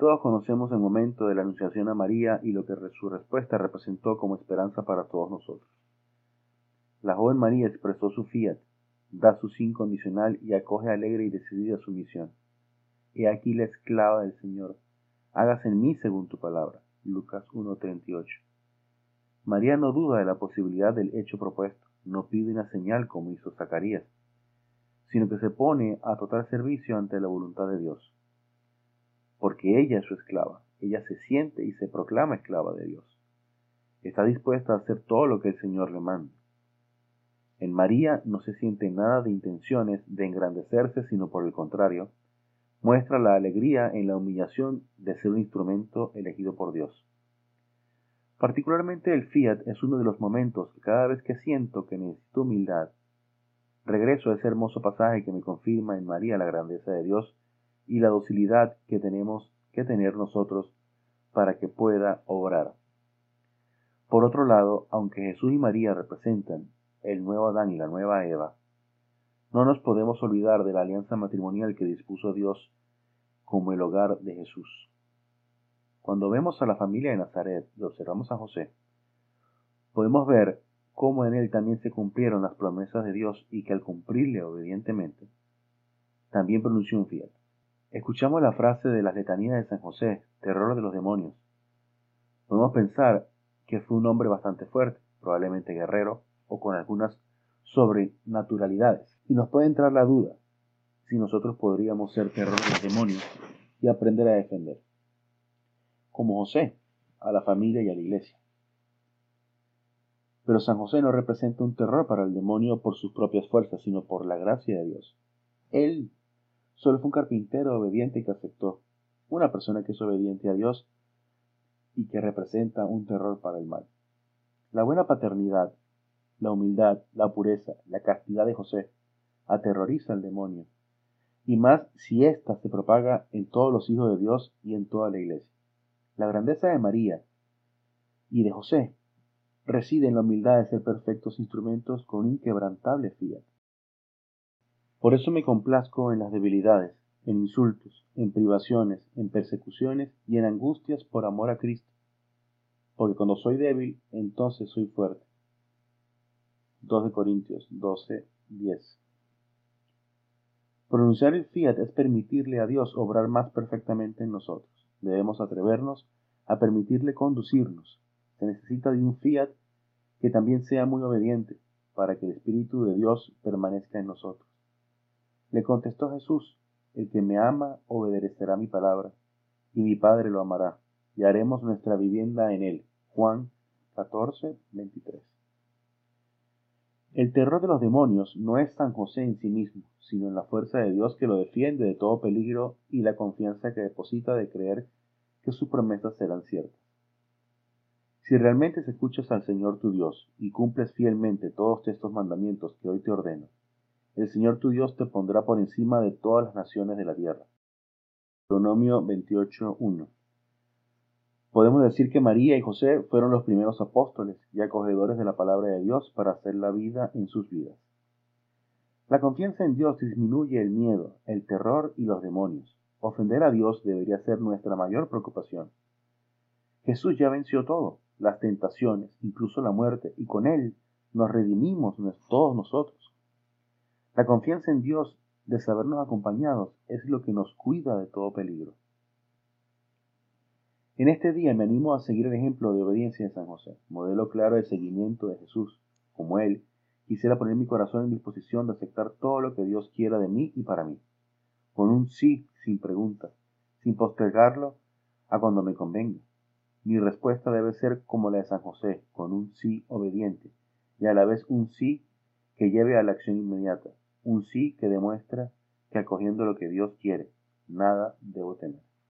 Todos conocemos el momento de la anunciación a María y lo que su respuesta representó como esperanza para todos nosotros. La joven María expresó su fiat, da su sí incondicional y acoge alegre y decidida su misión. He aquí la esclava del Señor, hágase en mí según tu palabra. Lucas 1.38. María no duda de la posibilidad del hecho propuesto, no pide una señal como hizo Zacarías, sino que se pone a total servicio ante la voluntad de Dios porque ella es su esclava. Ella se siente y se proclama esclava de Dios. Está dispuesta a hacer todo lo que el Señor le manda. En María no se siente nada de intenciones de engrandecerse, sino por el contrario, muestra la alegría en la humillación de ser un instrumento elegido por Dios. Particularmente el fiat es uno de los momentos que cada vez que siento que necesito humildad, regreso a ese hermoso pasaje que me confirma en María la grandeza de Dios y la docilidad que tenemos que tener nosotros para que pueda obrar. Por otro lado, aunque Jesús y María representan el nuevo Adán y la nueva Eva, no nos podemos olvidar de la alianza matrimonial que dispuso Dios como el hogar de Jesús. Cuando vemos a la familia de Nazaret y observamos a José, podemos ver cómo en él también se cumplieron las promesas de Dios y que al cumplirle obedientemente, también pronunció un fiat. Escuchamos la frase de las letanías de San José, terror de los demonios. Podemos pensar que fue un hombre bastante fuerte, probablemente guerrero o con algunas sobrenaturalidades. Y nos puede entrar la duda si nosotros podríamos ser terror de los demonios y aprender a defender. Como José, a la familia y a la iglesia. Pero San José no representa un terror para el demonio por sus propias fuerzas, sino por la gracia de Dios. Él Solo fue un carpintero obediente que aceptó, una persona que es obediente a Dios y que representa un terror para el mal. La buena paternidad, la humildad, la pureza, la castidad de José aterroriza al demonio, y más si ésta se propaga en todos los hijos de Dios y en toda la iglesia. La grandeza de María y de José reside en la humildad de ser perfectos instrumentos con inquebrantable fiat. Por eso me complazco en las debilidades, en insultos, en privaciones, en persecuciones y en angustias por amor a Cristo. Porque cuando soy débil, entonces soy fuerte. 2 Corintios 12, 10. Pronunciar el fiat es permitirle a Dios obrar más perfectamente en nosotros. Debemos atrevernos a permitirle conducirnos. Se necesita de un fiat que también sea muy obediente para que el Espíritu de Dios permanezca en nosotros. Le contestó Jesús, el que me ama obedecerá mi palabra, y mi Padre lo amará, y haremos nuestra vivienda en él. Juan 14, 23. El terror de los demonios no es San José en sí mismo, sino en la fuerza de Dios que lo defiende de todo peligro y la confianza que deposita de creer que sus promesas serán ciertas. Si realmente escuchas al Señor tu Dios y cumples fielmente todos estos mandamientos que hoy te ordeno, el Señor tu Dios te pondrá por encima de todas las naciones de la tierra. Deuteronomio 28.1 Podemos decir que María y José fueron los primeros apóstoles y acogedores de la palabra de Dios para hacer la vida en sus vidas. La confianza en Dios disminuye el miedo, el terror y los demonios. Ofender a Dios debería ser nuestra mayor preocupación. Jesús ya venció todo, las tentaciones, incluso la muerte, y con Él nos redimimos todos nosotros. La confianza en Dios de sabernos acompañados es lo que nos cuida de todo peligro. En este día me animo a seguir el ejemplo de obediencia de San José, modelo claro de seguimiento de Jesús. Como Él, quisiera poner mi corazón en disposición de aceptar todo lo que Dios quiera de mí y para mí, con un sí sin preguntas, sin postergarlo a cuando me convenga. Mi respuesta debe ser como la de San José, con un sí obediente y a la vez un sí que lleve a la acción inmediata, un sí que demuestra que acogiendo lo que Dios quiere, nada debo temer.